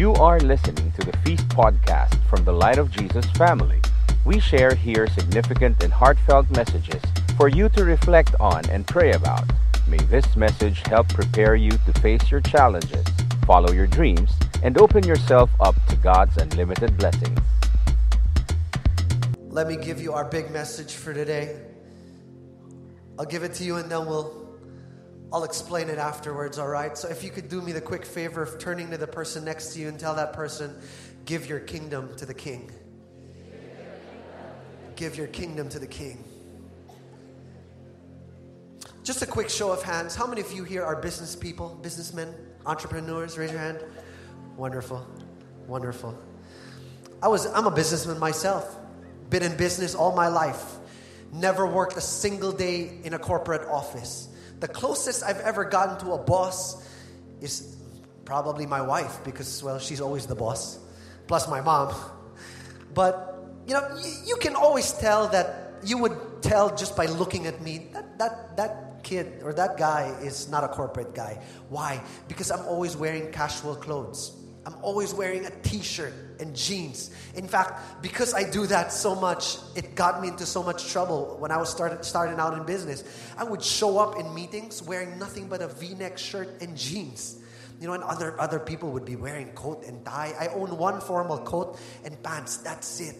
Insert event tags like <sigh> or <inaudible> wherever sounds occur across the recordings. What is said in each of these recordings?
You are listening to the Feast podcast from the Light of Jesus family. We share here significant and heartfelt messages for you to reflect on and pray about. May this message help prepare you to face your challenges, follow your dreams, and open yourself up to God's unlimited blessings. Let me give you our big message for today. I'll give it to you and then we'll I'll explain it afterwards, all right? So if you could do me the quick favor of turning to the person next to you and tell that person, give your kingdom to the king. Give your kingdom to the king. Just a quick show of hands. How many of you here are business people, businessmen, entrepreneurs? Raise your hand. Wonderful. Wonderful. I was I'm a businessman myself. Been in business all my life. Never worked a single day in a corporate office. The closest I've ever gotten to a boss is probably my wife because, well, she's always the boss, plus my mom. But, you know, you, you can always tell that you would tell just by looking at me that, that, that kid or that guy is not a corporate guy. Why? Because I'm always wearing casual clothes. I'm always wearing a t shirt and jeans. In fact, because I do that so much, it got me into so much trouble when I was started, starting out in business. I would show up in meetings wearing nothing but a v neck shirt and jeans. You know, and other, other people would be wearing coat and tie. I own one formal coat and pants. That's it.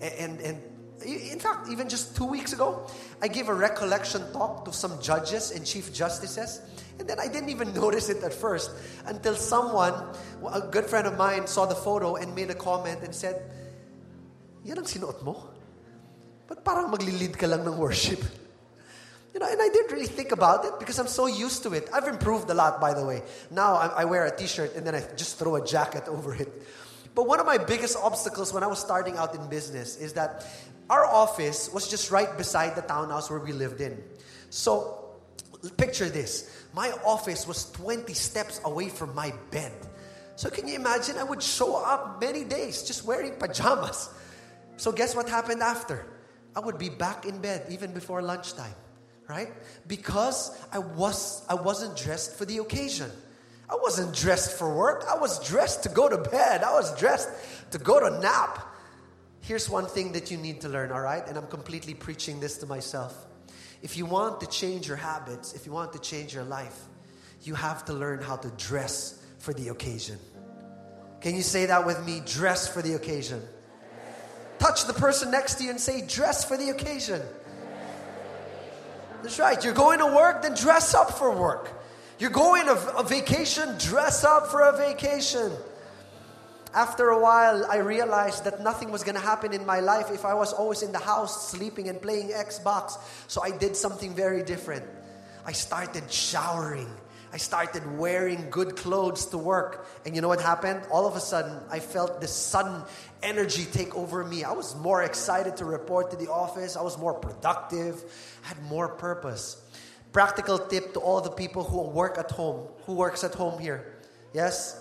And, and, and in fact, even just two weeks ago, I gave a recollection talk to some judges and chief justices. And then I didn't even <laughs> notice it at first until someone, a good friend of mine, saw the photo and made a comment and said, Yan ang sinuot mo? But parang maglilid ka lang ng worship? You know, and I didn't really think about it because I'm so used to it. I've improved a lot, by the way. Now I, I wear a t-shirt and then I just throw a jacket <laughs> over it. But one of my biggest obstacles when I was starting out in business is that our office was just right beside the townhouse where we lived in. So, picture this my office was 20 steps away from my bed. So, can you imagine? I would show up many days just wearing pajamas. So, guess what happened after? I would be back in bed even before lunchtime, right? Because I, was, I wasn't dressed for the occasion. I wasn't dressed for work. I was dressed to go to bed. I was dressed to go to nap. Here's one thing that you need to learn, all right? And I'm completely preaching this to myself. If you want to change your habits, if you want to change your life, you have to learn how to dress for the occasion. Can you say that with me? Dress for the occasion. Touch the person next to you and say, Dress for the occasion. That's right. You're going to work, then dress up for work. You're going on a vacation, dress up for a vacation. After a while, I realized that nothing was going to happen in my life if I was always in the house sleeping and playing Xbox. So I did something very different. I started showering. I started wearing good clothes to work. And you know what happened? All of a sudden, I felt this sudden energy take over me. I was more excited to report to the office. I was more productive, I had more purpose practical tip to all the people who work at home, who works at home here. Yes?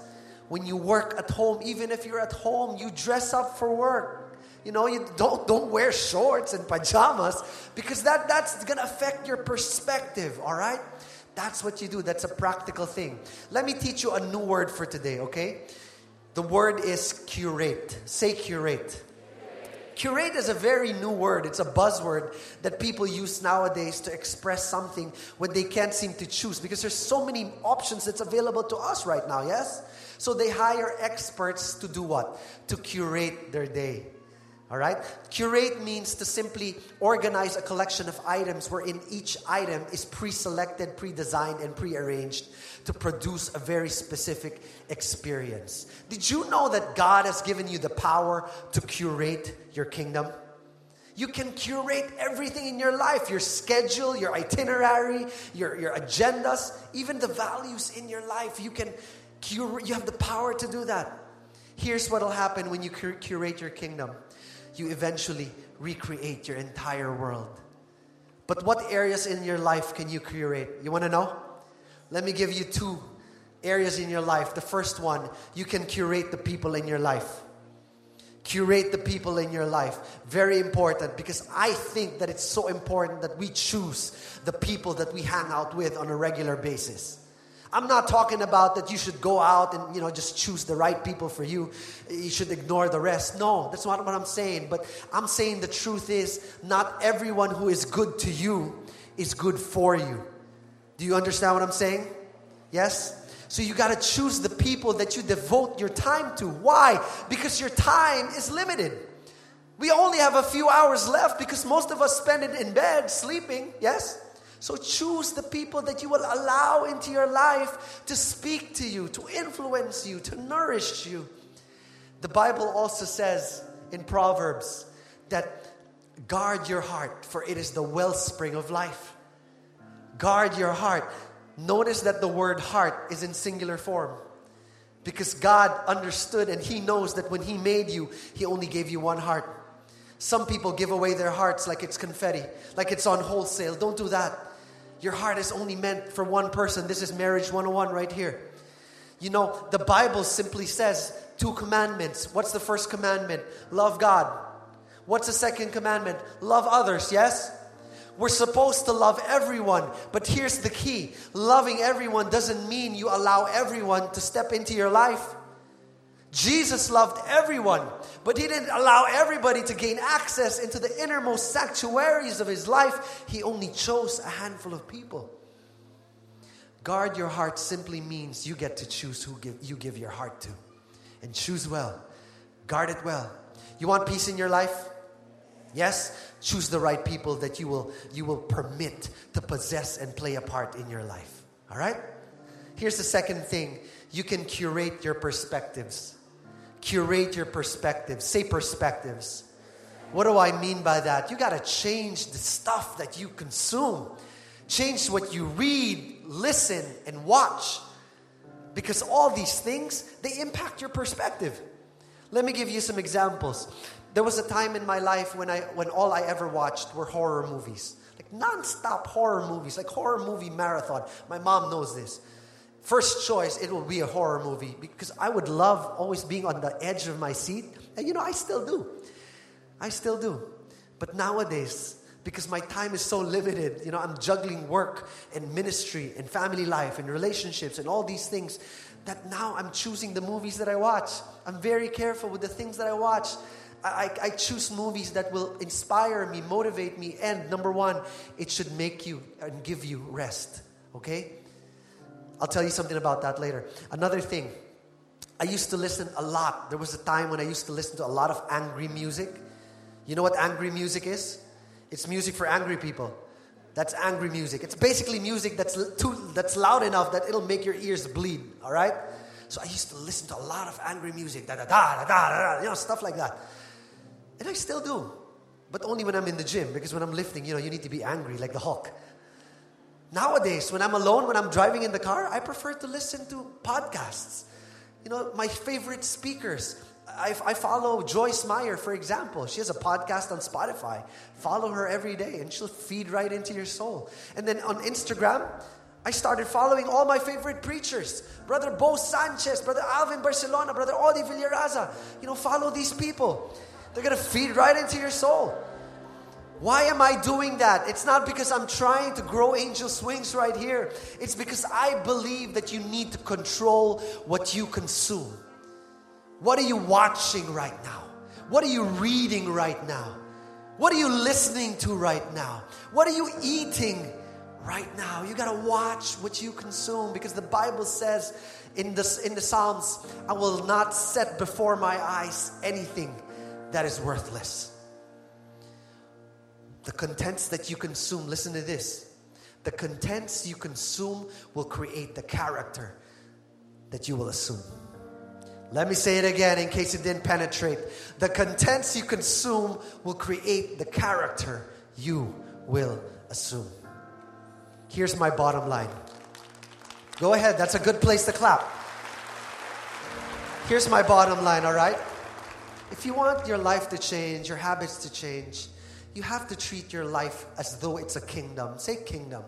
When you work at home, even if you're at home, you dress up for work. You know, you don't don't wear shorts and pajamas because that that's going to affect your perspective, all right? That's what you do. That's a practical thing. Let me teach you a new word for today, okay? The word is curate. Say curate. Curate is a very new word. It's a buzzword that people use nowadays to express something when they can't seem to choose because there's so many options that's available to us right now, yes? So they hire experts to do what? To curate their day. All right? Curate means to simply organize a collection of items wherein each item is pre selected, pre designed, and pre arranged to produce a very specific experience. Did you know that God has given you the power to curate your kingdom? You can curate everything in your life your schedule, your itinerary, your, your agendas, even the values in your life. You can you have the power to do that. Here's what will happen when you curate your kingdom you eventually recreate your entire world. But what areas in your life can you curate? You want to know? Let me give you two areas in your life. The first one, you can curate the people in your life. Curate the people in your life. Very important because I think that it's so important that we choose the people that we hang out with on a regular basis. I'm not talking about that you should go out and you know just choose the right people for you. You should ignore the rest. No, that's not what I'm saying. But I'm saying the truth is not everyone who is good to you is good for you. Do you understand what I'm saying? Yes? So you got to choose the people that you devote your time to. Why? Because your time is limited. We only have a few hours left because most of us spend it in bed sleeping. Yes? So choose the people that you will allow into your life to speak to you, to influence you, to nourish you. The Bible also says in Proverbs that guard your heart, for it is the wellspring of life. Guard your heart. Notice that the word heart is in singular form. Because God understood and He knows that when He made you, He only gave you one heart. Some people give away their hearts like it's confetti, like it's on wholesale. Don't do that. Your heart is only meant for one person. This is marriage 101 right here. You know, the Bible simply says two commandments. What's the first commandment? Love God. What's the second commandment? Love others, yes? We're supposed to love everyone, but here's the key loving everyone doesn't mean you allow everyone to step into your life. Jesus loved everyone, but he didn't allow everybody to gain access into the innermost sanctuaries of his life. He only chose a handful of people. Guard your heart simply means you get to choose who give, you give your heart to. And choose well. Guard it well. You want peace in your life? Yes? Choose the right people that you will, you will permit to possess and play a part in your life. All right? Here's the second thing you can curate your perspectives. Curate your perspectives. Say perspectives. What do I mean by that? You got to change the stuff that you consume, change what you read, listen, and watch. Because all these things, they impact your perspective. Let me give you some examples. There was a time in my life when I when all I ever watched were horror movies. Like non-stop horror movies, like horror movie marathon. My mom knows this. First choice, it will be a horror movie because I would love always being on the edge of my seat. And you know, I still do. I still do. But nowadays, because my time is so limited, you know, I'm juggling work and ministry and family life and relationships and all these things that now I'm choosing the movies that I watch. I'm very careful with the things that I watch. I, I, choose movies that will inspire me, motivate me, and number one, it should make you and give you rest. Okay? I'll tell you something about that later. Another thing, I used to listen a lot. There was a time when I used to listen to a lot of angry music. You know what angry music is? It's music for angry people. That's angry music. It's basically music that's too that's loud enough that it'll make your ears bleed. All right. So I used to listen to a lot of angry music, da da da da da da, you know, stuff like that. And I still do, but only when I'm in the gym because when I'm lifting, you know, you need to be angry like the Hulk. Nowadays, when I'm alone, when I'm driving in the car, I prefer to listen to podcasts. You know, my favorite speakers. I, I, follow Joyce Meyer, for example. She has a podcast on Spotify. Follow her every day, and she'll feed right into your soul. And then on Instagram, I started following all my favorite preachers. Brother Bo Sanchez, Brother Alvin Barcelona, Brother Odi Villaraza. You know, follow these people. They're going to feed right into your soul. Why am I doing that? It's not because I'm trying to grow angel wings right here. It's because I believe that you need to control what you consume. What are you watching right now? What are you reading right now? What are you listening to right now? What are you eating right now? You got to watch what you consume because the Bible says in the, in the Psalms, I will not set before my eyes anything that is worthless. The contents that you consume, listen to this. The contents you consume will create the character that you will assume. Let me say it again in case it didn't penetrate. The contents you consume will create the character you will assume. Here's my bottom line. Go ahead, that's a good place to clap. Here's my bottom line, all right? If you want your life to change, your habits to change, you have to treat your life as though it's a kingdom. Say kingdom.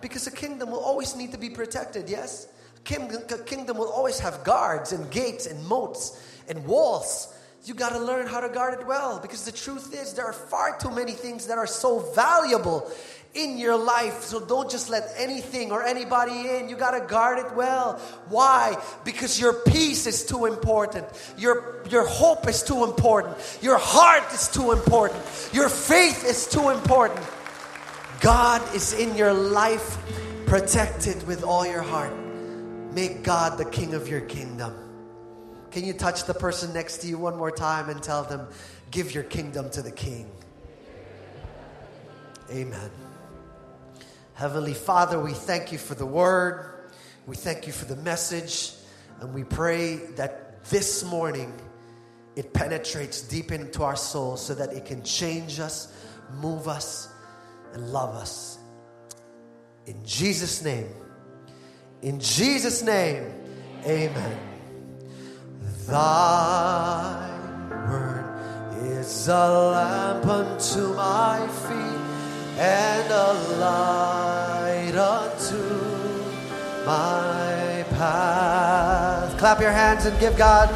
Because a kingdom will always need to be protected, yes? A kingdom will always have guards and gates and moats and walls. You got to learn how to guard it well because the truth is, there are far too many things that are so valuable in your life. So don't just let anything or anybody in. You got to guard it well. Why? Because your peace is too important. Your, your hope is too important. Your heart is too important. Your faith is too important. God is in your life. Protect it with all your heart. Make God the king of your kingdom. Can you touch the person next to you one more time and tell them, give your kingdom to the king? Amen. Heavenly Father, we thank you for the word. We thank you for the message. And we pray that this morning it penetrates deep into our souls so that it can change us, move us, and love us. In Jesus' name. In Jesus' name. Amen. Thy word is a lamp unto my feet and a light unto my path. Clap your hands and give God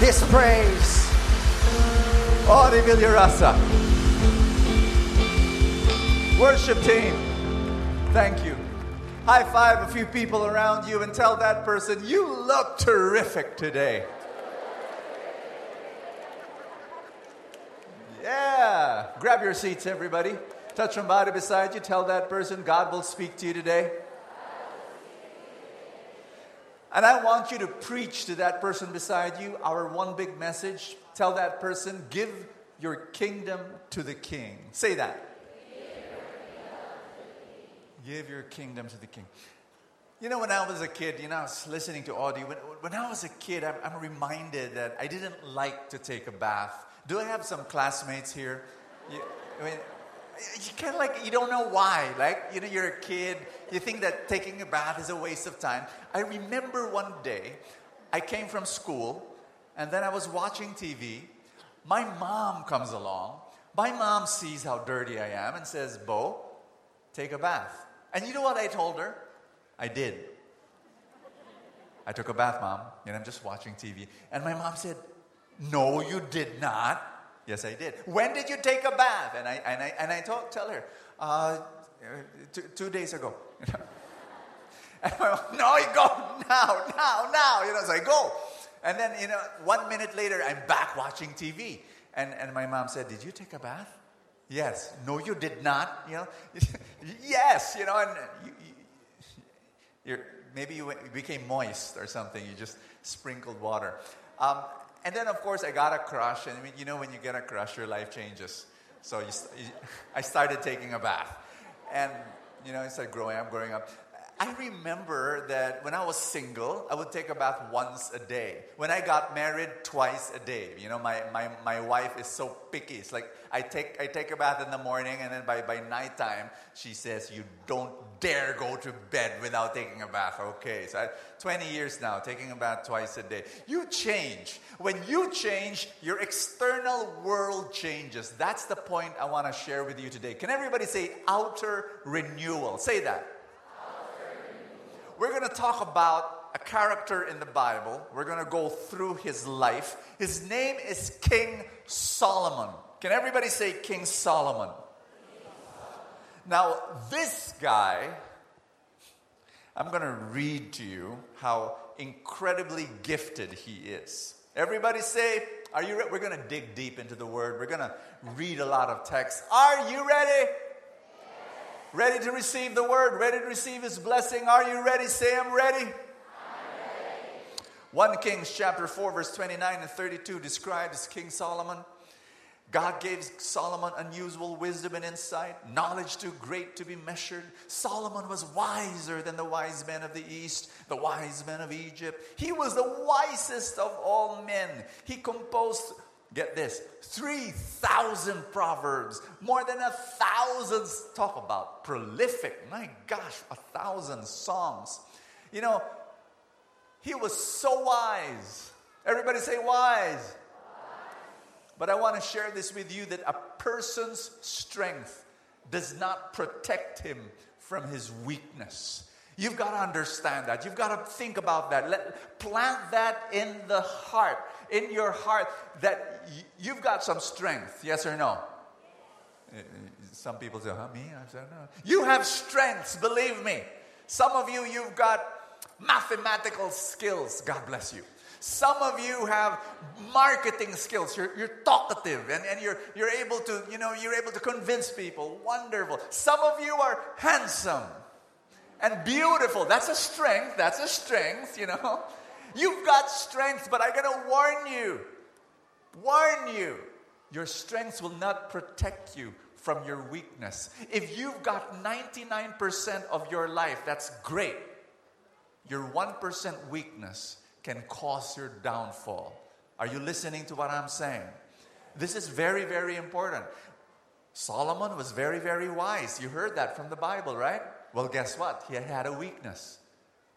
His praise. Audible Rasa. Worship team, thank you. High five a few people around you and tell that person, you look terrific today. Yeah. Grab your seats, everybody. Touch somebody beside you. Tell that person God will speak to you today. And I want you to preach to that person beside you our one big message. Tell that person, give your kingdom to the king. Say that. Give your kingdom to the king. You know, when I was a kid, you know, I was listening to audio. When, when I was a kid, I'm, I'm reminded that I didn't like to take a bath. Do I have some classmates here? You, I mean, you kind of like you don't know why like you know you're a kid you think that taking a bath is a waste of time. I remember one day i came from school and then i was watching tv my mom comes along. My mom sees how dirty i am and says bo take a bath. And you know what i told her? I did. I took a bath mom and i'm just watching tv and my mom said no you did not Yes, I did. When did you take a bath? And I, and I, and I told, tell her, uh, two, two days ago. <laughs> and I went, no, you go now, now, now. You know, so I go. And then, you know, one minute later, I'm back watching TV. And, and my mom said, Did you take a bath? Yes. No, you did not. You know, <laughs> yes. You know, and you, you, maybe you became moist or something. You just sprinkled water. Um, and then, of course, I got a crush. And I mean, you know, when you get a crush, your life changes. So you, you, I started taking a bath. And, you know, I started growing up, growing up. I remember that when I was single, I would take a bath once a day. When I got married, twice a day. You know, my, my, my wife is so picky. It's like I take, I take a bath in the morning, and then by, by nighttime, she says, You don't dare go to bed without taking a bath. Okay, so I, 20 years now, taking a bath twice a day. You change. When you change, your external world changes. That's the point I want to share with you today. Can everybody say outer renewal? Say that we're going to talk about a character in the Bible. We're going to go through his life. His name is King Solomon. Can everybody say King Solomon? Now, this guy, I'm going to read to you how incredibly gifted he is. Everybody say, Are you ready? We're going to dig deep into the word. We're going to read a lot of text. Are you ready? Ready to receive the word, ready to receive his blessing. Are you ready? Say, I'm ready. I'm ready. 1 Kings chapter 4, verse 29 and 32 describes King Solomon. God gave Solomon unusual wisdom and insight, knowledge too great to be measured. Solomon was wiser than the wise men of the East, the wise men of Egypt. He was the wisest of all men. He composed Get this 3,000 proverbs, more than a thousand. Talk about prolific. My gosh, a thousand songs. You know, he was so wise. Everybody say wise. But I want to share this with you that a person's strength does not protect him from his weakness. You've got to understand that. You've got to think about that. Let, plant that in the heart, in your heart, that y- you've got some strength. Yes or no? Eh, eh, some people say, huh, me? I said, no. You have strengths, believe me. Some of you, you've got mathematical skills. God bless you. Some of you have marketing skills. You're, you're talkative and, and you're, you're able to, you know, you're able to convince people. Wonderful. Some of you are handsome and beautiful. That's a strength. That's a strength, you know. <laughs> You've got strength, but I gotta warn you. Warn you. Your strengths will not protect you from your weakness. If you've got 99% of your life, that's great. Your 1% weakness can cause your downfall. Are you listening to what I'm saying? This is very, very important. Solomon was very, very wise. You heard that from the Bible, right? Well, guess what? He had a weakness.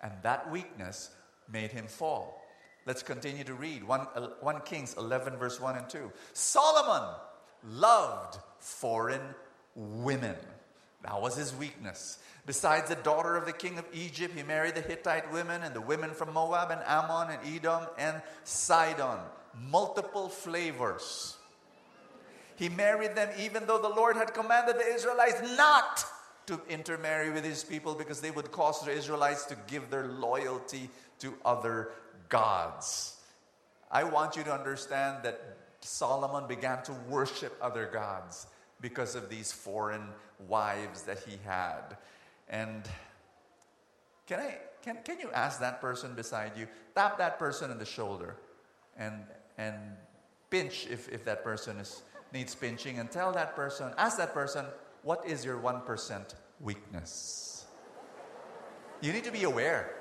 And that weakness made him fall. Let's continue to read 1, uh, 1 Kings 11, verse 1 and 2. Solomon loved foreign women. That was his weakness. Besides the daughter of the king of Egypt, he married the Hittite women and the women from Moab and Ammon and Edom and Sidon. Multiple flavors. He married them even though the Lord had commanded the Israelites not to intermarry with his people because they would cause the Israelites to give their loyalty to other gods. I want you to understand that Solomon began to worship other gods because of these foreign wives that he had. And can I can, can you ask that person beside you, tap that person in the shoulder and and pinch if, if that person is needs pinching and tell that person, ask that person, what is your 1% weakness? You need to be aware.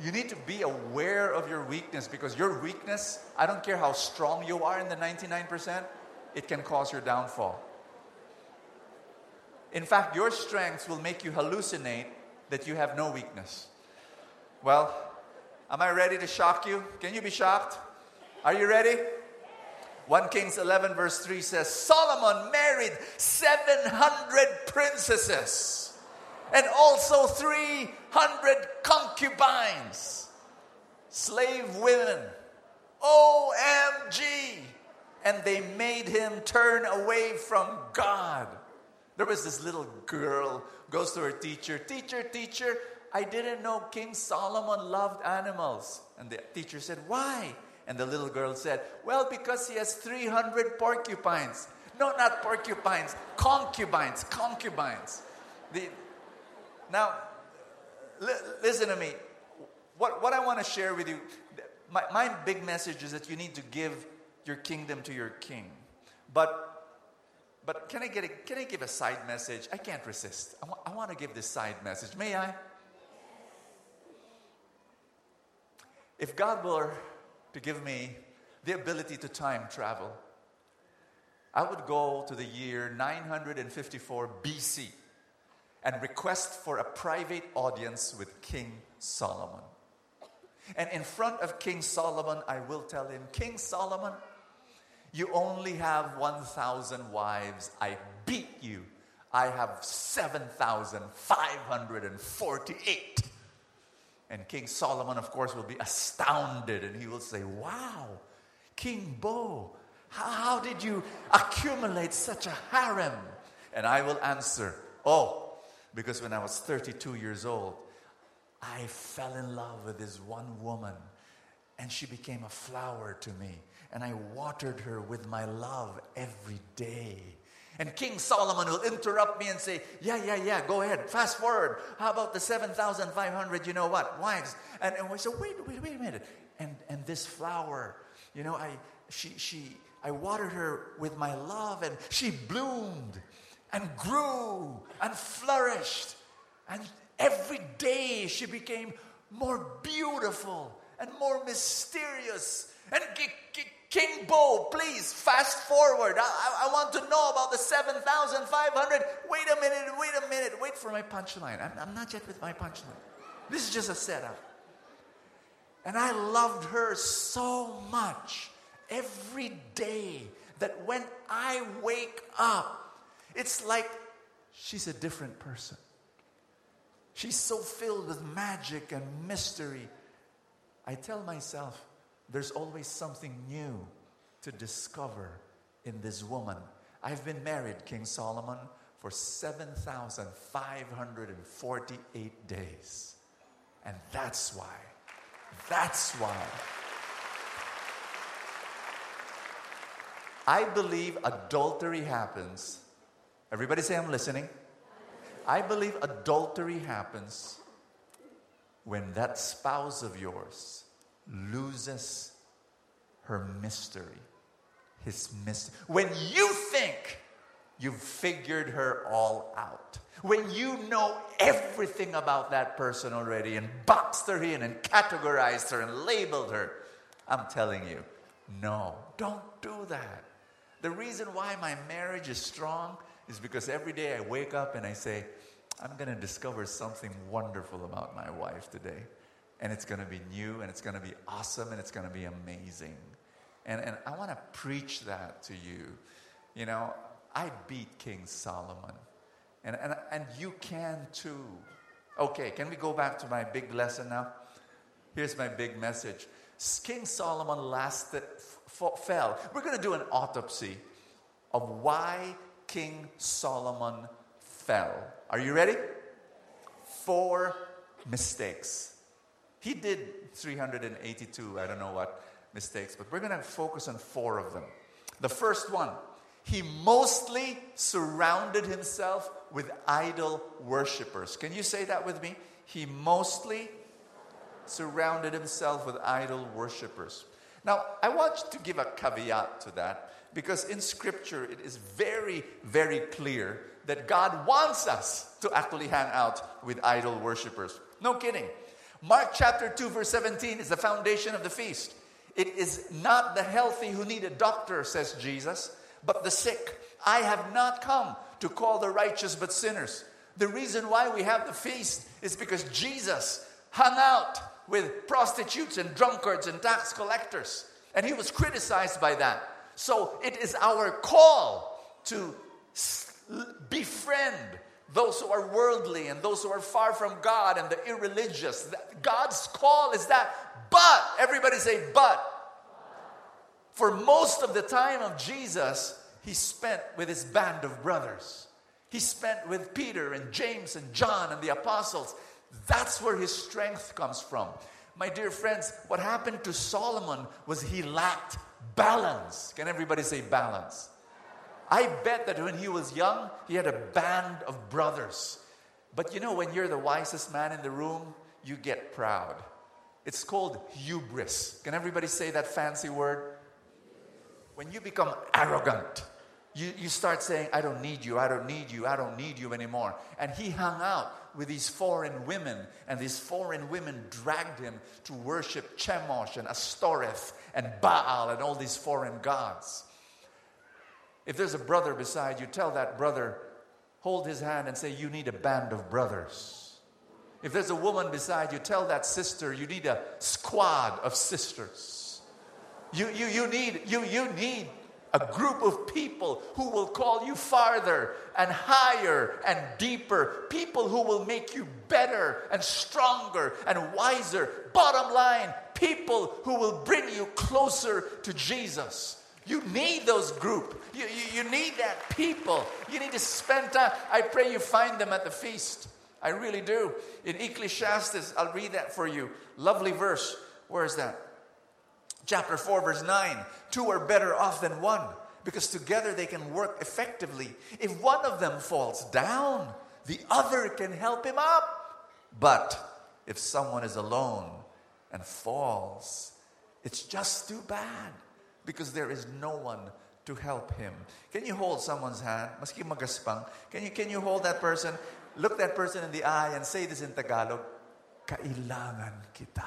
You need to be aware of your weakness because your weakness, I don't care how strong you are in the 99%, it can cause your downfall. In fact, your strengths will make you hallucinate that you have no weakness. Well, am I ready to shock you? Can you be shocked? Are you ready? 1 Kings 11, verse 3 says Solomon married 700 princesses and also 300 concubines, slave women. OMG! And they made him turn away from God. There was this little girl goes to her teacher, "Teacher, teacher, I didn't know King Solomon loved animals." And the teacher said, "Why?" And the little girl said, Well, because he has 300 porcupines. No, not porcupines, concubines, concubines. The, now, li- listen to me. What, what I want to share with you, my, my big message is that you need to give your kingdom to your king. But but can I, get a, can I give a side message? I can't resist. I, I want to give this side message. May I? If God were to give me the ability to time travel, I would go to the year 954 BC and request for a private audience with King Solomon. And in front of King Solomon, I will tell him, King Solomon, you only have 1,000 wives. I beat you. I have 7,548. And King Solomon, of course, will be astounded and he will say, Wow, King Bo, how, how did you accumulate such a harem? And I will answer, Oh, because when I was 32 years old, I fell in love with this one woman and she became a flower to me. And I watered her with my love every day. And King Solomon will interrupt me and say, Yeah, yeah, yeah, go ahead. Fast forward. How about the 7,500, you know what, wives? And, and we say, Wait, wait, wait a minute. And, and this flower, you know, I, she, she, I watered her with my love and she bloomed and grew and flourished. And every day she became more beautiful and more mysterious. And King Bo, please fast forward. I, I, I, want to know about the 7,500. Wait a minute, wait a minute. Wait for my punchline. I'm, I'm not yet with my punchline. This is just a setup. And I loved her so much every day that when I wake up, it's like she's a different person. She's so filled with magic and mystery. I tell myself, there's always something new to discover in this woman. I've been married, King Solomon, for 7,548 days. And that's why, that's why I believe adultery happens. Everybody say, I'm listening. I believe adultery happens when that spouse of yours loses her mystery, his mystery. When you think you've figured her all out, when you know everything about that person already and boxed her in and categorized her and labeled her, I'm telling you, no, don't do that. The reason why my marriage is strong is because every day I wake up and I say, I'm going to discover something wonderful about my wife today. And it's going to be new and it's going to be awesome and it's going to be amazing. And, and I want to preach that to you. You know, I beat King Solomon. And, and, and you can too. Okay, can we go back to my big lesson now? Here's my big message King Solomon lasted, f- fell. We're going to do an autopsy of why King Solomon fell. Are you ready? Four mistakes. He did 382, I don't know what mistakes, but we're going to focus on four of them. The first one, he mostly surrounded himself with idol worshippers. Can you say that with me? He mostly surrounded himself with idol worshippers. Now, I want to give a caveat to that because in Scripture it is very, very clear that God wants us to actually hang out with idol worshippers. No kidding. Mark chapter 2, verse 17 is the foundation of the feast. It is not the healthy who need a doctor, says Jesus, but the sick. I have not come to call the righteous but sinners. The reason why we have the feast is because Jesus hung out with prostitutes and drunkards and tax collectors. And he was criticized by that. So it is our call to befriend those who are worldly and those who are far from God and the irreligious. God's call is that. But, everybody say, but. For most of the time of Jesus, he spent with his band of brothers. He spent with Peter and James and John and the apostles. That's where his strength comes from. My dear friends, what happened to Solomon was he lacked balance. Can everybody say balance? I bet that when he was young, he had a band of brothers. But you know, when you're the wisest man in the room, you get proud. It's called hubris. Can everybody say that fancy word? When you become arrogant, you, you start saying, I don't need you, I don't need you, I don't need you anymore. And he hung out with these foreign women, and these foreign women dragged him to worship Chemosh and Astoreth and Baal and all these foreign gods. If there's a brother beside you, tell that brother, hold his hand and say, You need a band of brothers. If there's a woman beside you, tell that sister, You need a squad of sisters. You, you, you, need, you, you need a group of people who will call you farther and higher and deeper. People who will make you better and stronger and wiser. Bottom line, people who will bring you closer to Jesus. You need those group. You, you, you, need that people. You need to spend time. I pray you find them at the feast. I really do. In Ecclesiastes, I'll read that for you. Lovely verse. Where is that? Chapter 4, verse 9. Two are better off than one because together they can work effectively. If one of them falls down, the other can help him up. But if someone is alone and falls, it's just too bad because there is no one to help him. Can you hold someone's hand? Maski magaspang. Can you, can you hold that person? Look that person in the eye and say this in Tagalog. Kailangan kita.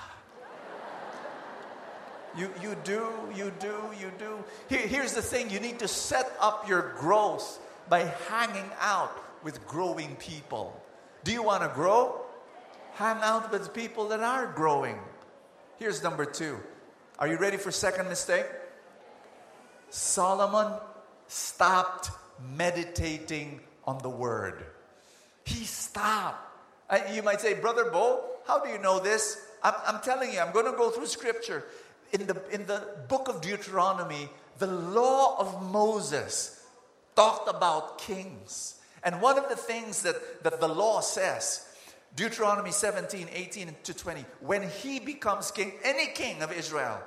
You, you do, you do, you do. Here, here's the thing you need to set up your growth by hanging out with growing people. Do you want to grow? Hang out with people that are growing. Here's number two. Are you ready for second mistake? Solomon stopped meditating on the word. He stopped. you might say, Brother Bo, how do you know this? I'm, I'm telling you, I'm going to go through scripture. In the, in the book of Deuteronomy, the law of Moses talked about kings. And one of the things that, that the law says, Deuteronomy 17, 18 to 20, when he becomes king, any king of Israel,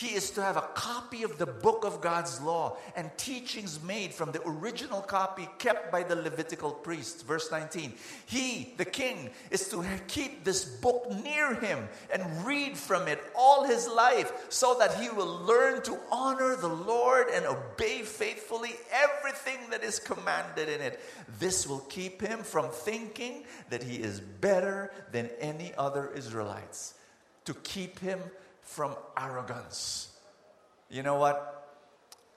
he is to have a copy of the book of God's law and teachings made from the original copy kept by the Levitical priests. Verse 19. He, the king, is to keep this book near him and read from it all his life so that he will learn to honor the Lord and obey faithfully everything that is commanded in it. This will keep him from thinking that he is better than any other Israelites. To keep him from arrogance. You know what?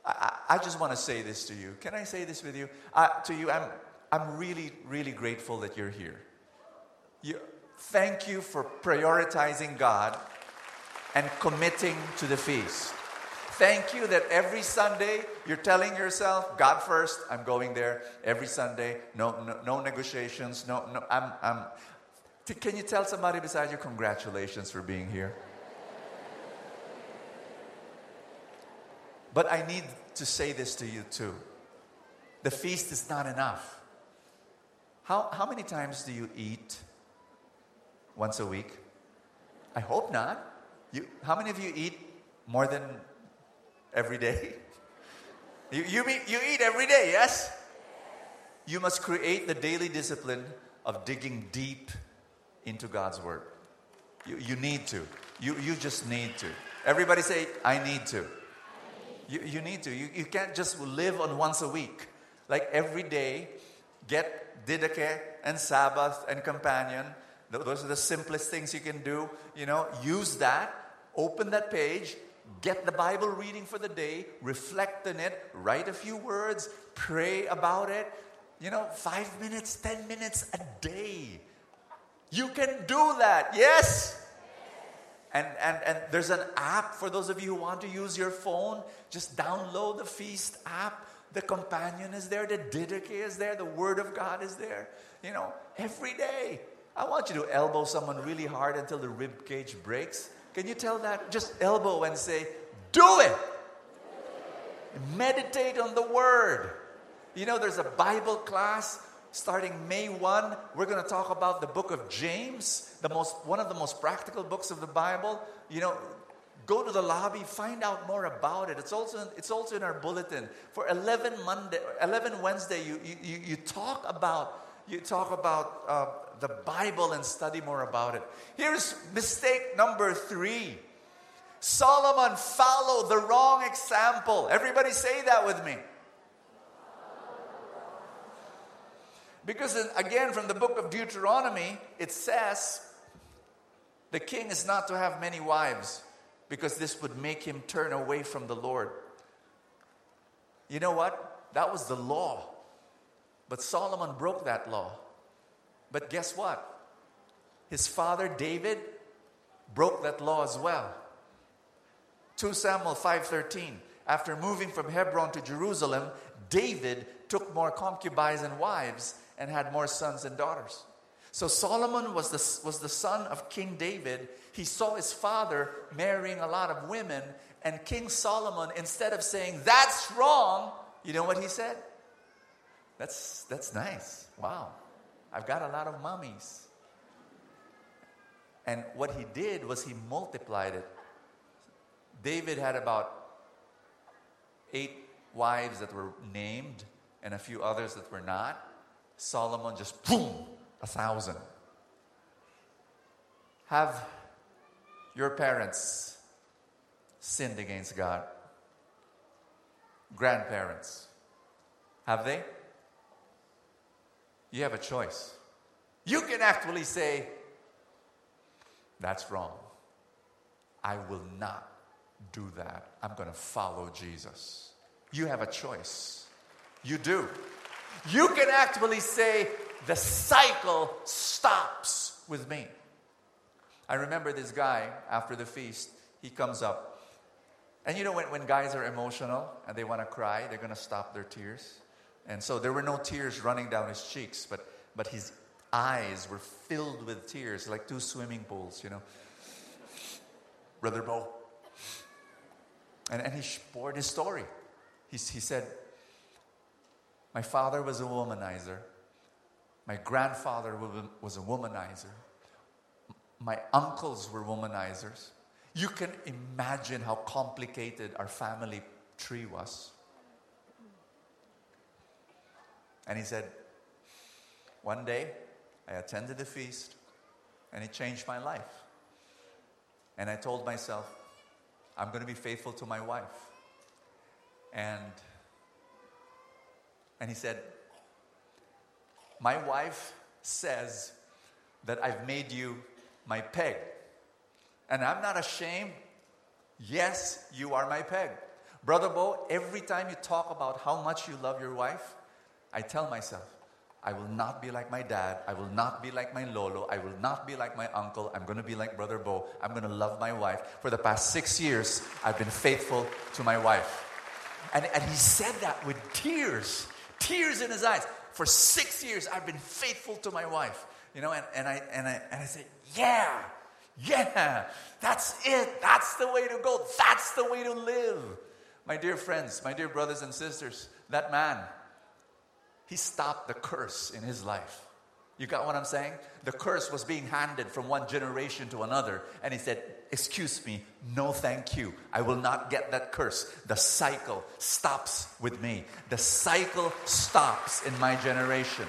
I, I just want to say this to you. Can I say this with you? Uh, to you, I'm, I'm really, really grateful that you're here. You, thank you for prioritizing God and committing to the feast. Thank you that every Sunday you're telling yourself, God first, I'm going there every Sunday. No, no, no negotiations. No, no, I'm, I'm. Can you tell somebody beside you, congratulations for being here? But I need to say this to you too. The feast is not enough. How, how many times do you eat once a week? I hope not. You, how many of you eat more than every day? <laughs> You, you, eat, you eat every day, yes? You must create the daily discipline of digging deep into God's Word. You, you need to. You, you just need to. Everybody say, I need to. You, you need to. You, you can't just live on once a week. Like every day, get Didache and Sabbath and Companion. Those are the simplest things you can do. You know, use that, open that page, get the Bible reading for the day, reflect on it, write a few words, pray about it. You know, five minutes, ten minutes a day. You can do that, yes? And, and, and there's an app for those of you who want to use your phone. Just download the Feast app. The companion is there, the Didache is there, the Word of God is there. You know, every day. I want you to elbow someone really hard until the rib cage breaks. Can you tell that? Just elbow and say, Do it! Meditate on the Word. You know, there's a Bible class starting May 1, we're going to talk about the book of James, the most, one of the most practical books of the Bible. You know, go to the lobby, find out more about it. It's also, it's also in our bulletin. For 11, Monday, 11 Wednesday, you, you, you talk about, you talk about uh, the Bible and study more about it. Here's mistake number three. Solomon followed the wrong example. Everybody say that with me. Because again, from the book of Deuteronomy, it says the king is not to have many wives because this would make him turn away from the Lord. You know what? That was the law. But Solomon broke that law. But guess what? His father David broke that law as well. 2 Samuel 5:13 After moving from Hebron to Jerusalem, David took more concubines and wives and had more sons and daughters. So Solomon was the, was the son of King David. He saw his father marrying a lot of women, and King Solomon, instead of saying, That's wrong, you know what he said? That's, that's nice. Wow. I've got a lot of mummies. And what he did was he multiplied it. David had about eight wives that were named and a few others that were not. Solomon just boom, a thousand. Have your parents sinned against God? Grandparents, have they? You have a choice. You can actually say, That's wrong. I will not do that. I'm going to follow Jesus. You have a choice. You do you can actually say, the cycle stops with me. I remember this guy after the feast, he comes up. And you know, when, when guys are emotional and they want to cry, they're going to stop their tears. And so there were no tears running down his cheeks, but, but his eyes were filled with tears, like two swimming pools, you know. Brother Bo. And, and he poured his story. He, he said, my father was a womanizer. My grandfather was a womanizer. My uncles were womanizers. You can imagine how complicated our family tree was. And he said, One day I attended the feast and it changed my life. And I told myself, I'm going to be faithful to my wife. And, and he said, My wife says that I've made you my peg. And I'm not ashamed. Yes, you are my peg. Brother Bo, every time you talk about how much you love your wife, I tell myself, I will not be like my dad. I will not be like my Lolo. I will not be like my uncle. I'm going to be like Brother Bo. I'm going to love my wife. For the past six years, I've been faithful to my wife. And, and he said that with tears, tears in his eyes. For six years, I've been faithful to my wife. You know, and, and, I, and, I, and I said, yeah, yeah, that's it. That's the way to go. That's the way to live. My dear friends, my dear brothers and sisters, that man, he stopped the curse in his life. You got what I'm saying? The curse was being handed from one generation to another. And he said, Excuse me, no thank you. I will not get that curse. The cycle stops with me. The cycle stops in my generation.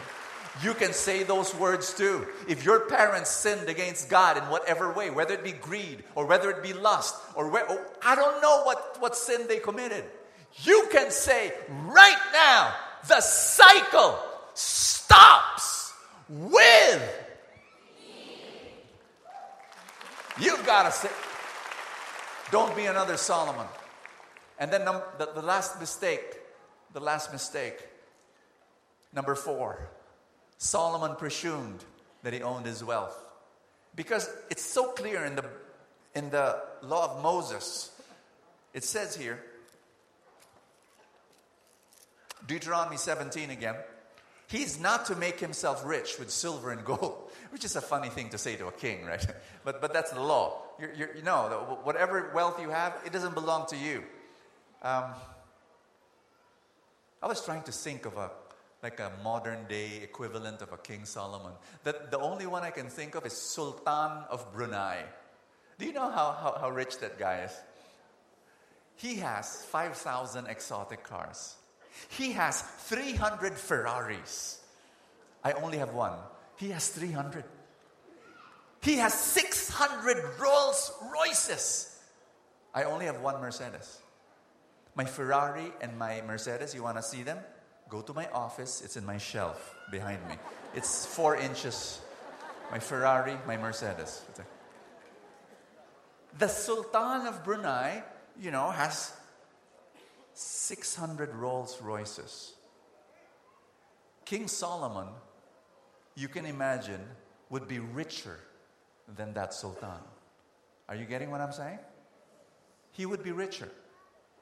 You can say those words too. If your parents sinned against God in whatever way, whether it be greed or whether it be lust or, where, I don't know what, what sin they committed, you can say right now, the cycle stops with. You've got to say, don't be another Solomon. And then num- the, the last mistake, the last mistake, number four, Solomon presumed that he owned his wealth. Because it's so clear in the, in the law of Moses, it says here, Deuteronomy 17 again. He's not to make himself rich with silver and gold, <laughs> which is a funny thing to say to a king, right? <laughs> But, but that's the law. You're, you're, you know, whatever wealth you have, it doesn't belong to you. Um, I was trying to think of a like a modern day equivalent of a King Solomon. That the only one I can think of is Sultan of Brunei. Do you know how, how, how rich that guy is? He has 5,000 exotic cars. He has 300 Ferraris. I only have one. He has 300. He has 600 Rolls Royces. I only have one Mercedes. My Ferrari and my Mercedes, you want to see them? Go to my office. It's in my shelf behind me. It's four inches. My Ferrari, my Mercedes. The Sultan of Brunei, you know, has 600 Rolls Royces. King Solomon, you can imagine, would be richer than that sultan. Are you getting what I'm saying? He would be richer.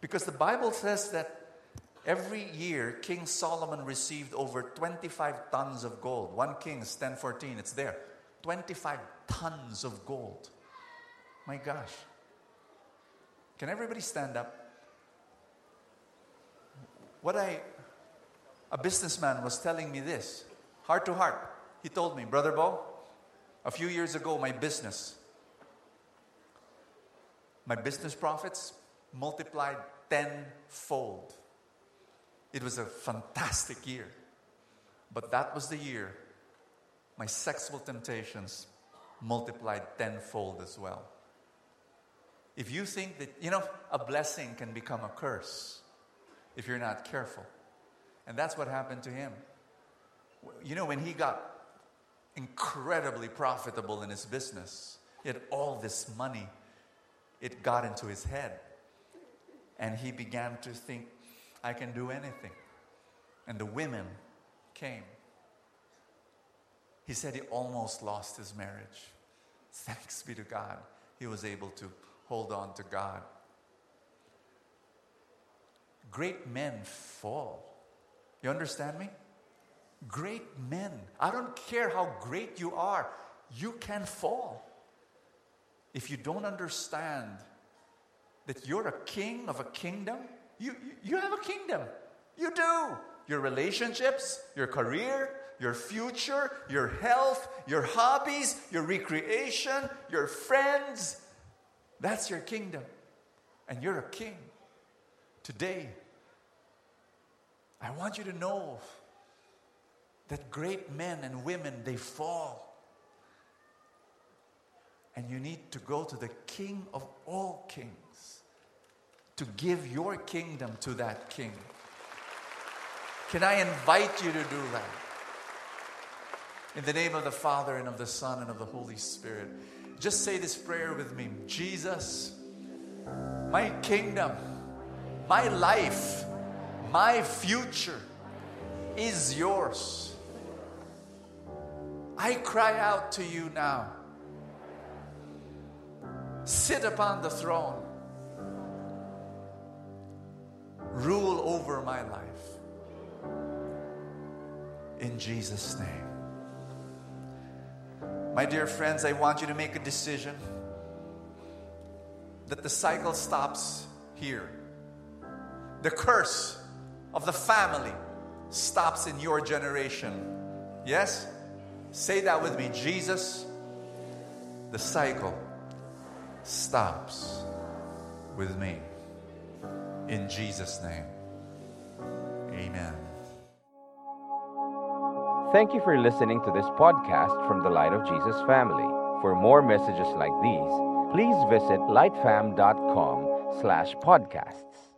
Because the Bible says that every year King Solomon received over 25 tons of gold. 1 Kings 10:14, it's there. 25 tons of gold. My gosh. Can everybody stand up? What I, a businessman was telling me this, heart to heart. He told me, Brother Bo, a few years ago, my business, my business profits multiplied tenfold. It was a fantastic year. But that was the year my sexual temptations multiplied tenfold as well. If you think that, you know, a blessing can become a curse, if you're not careful. And that's what happened to him. You know, when he got incredibly profitable in his business, he had all this money, it got into his head. And he began to think, I can do anything. And the women came. He said he almost lost his marriage. <laughs> Thanks be to God, he was able to hold on to God great men fall. You understand me? Great men. I don't care how great you are, you can fall. If you don't understand that you're a king of a kingdom, you, you, have a kingdom. You do. Your relationships, your career, your future, your health, your hobbies, your recreation, your friends. That's your kingdom. And you're a king. Today, I want you to know that great men and women, they fall. And you need to go to the King of all kings to give your kingdom to that king. Can I invite you to do that? In the name of the Father and of the Son and of the Holy Spirit. Just say this prayer with me Jesus, my kingdom, my life, my future is yours. I cry out to you now. Sit upon the throne. Rule over my life. In Jesus' name. My dear friends, I want you to make a decision that the cycle stops here. The curse of the family stops in your generation. Yes? Say that with me. Jesus, the cycle stops with me. In Jesus' name. Amen. Thank you for listening to this podcast from the Light of Jesus family. For more messages like these, please visit lightfam.com slash podcasts.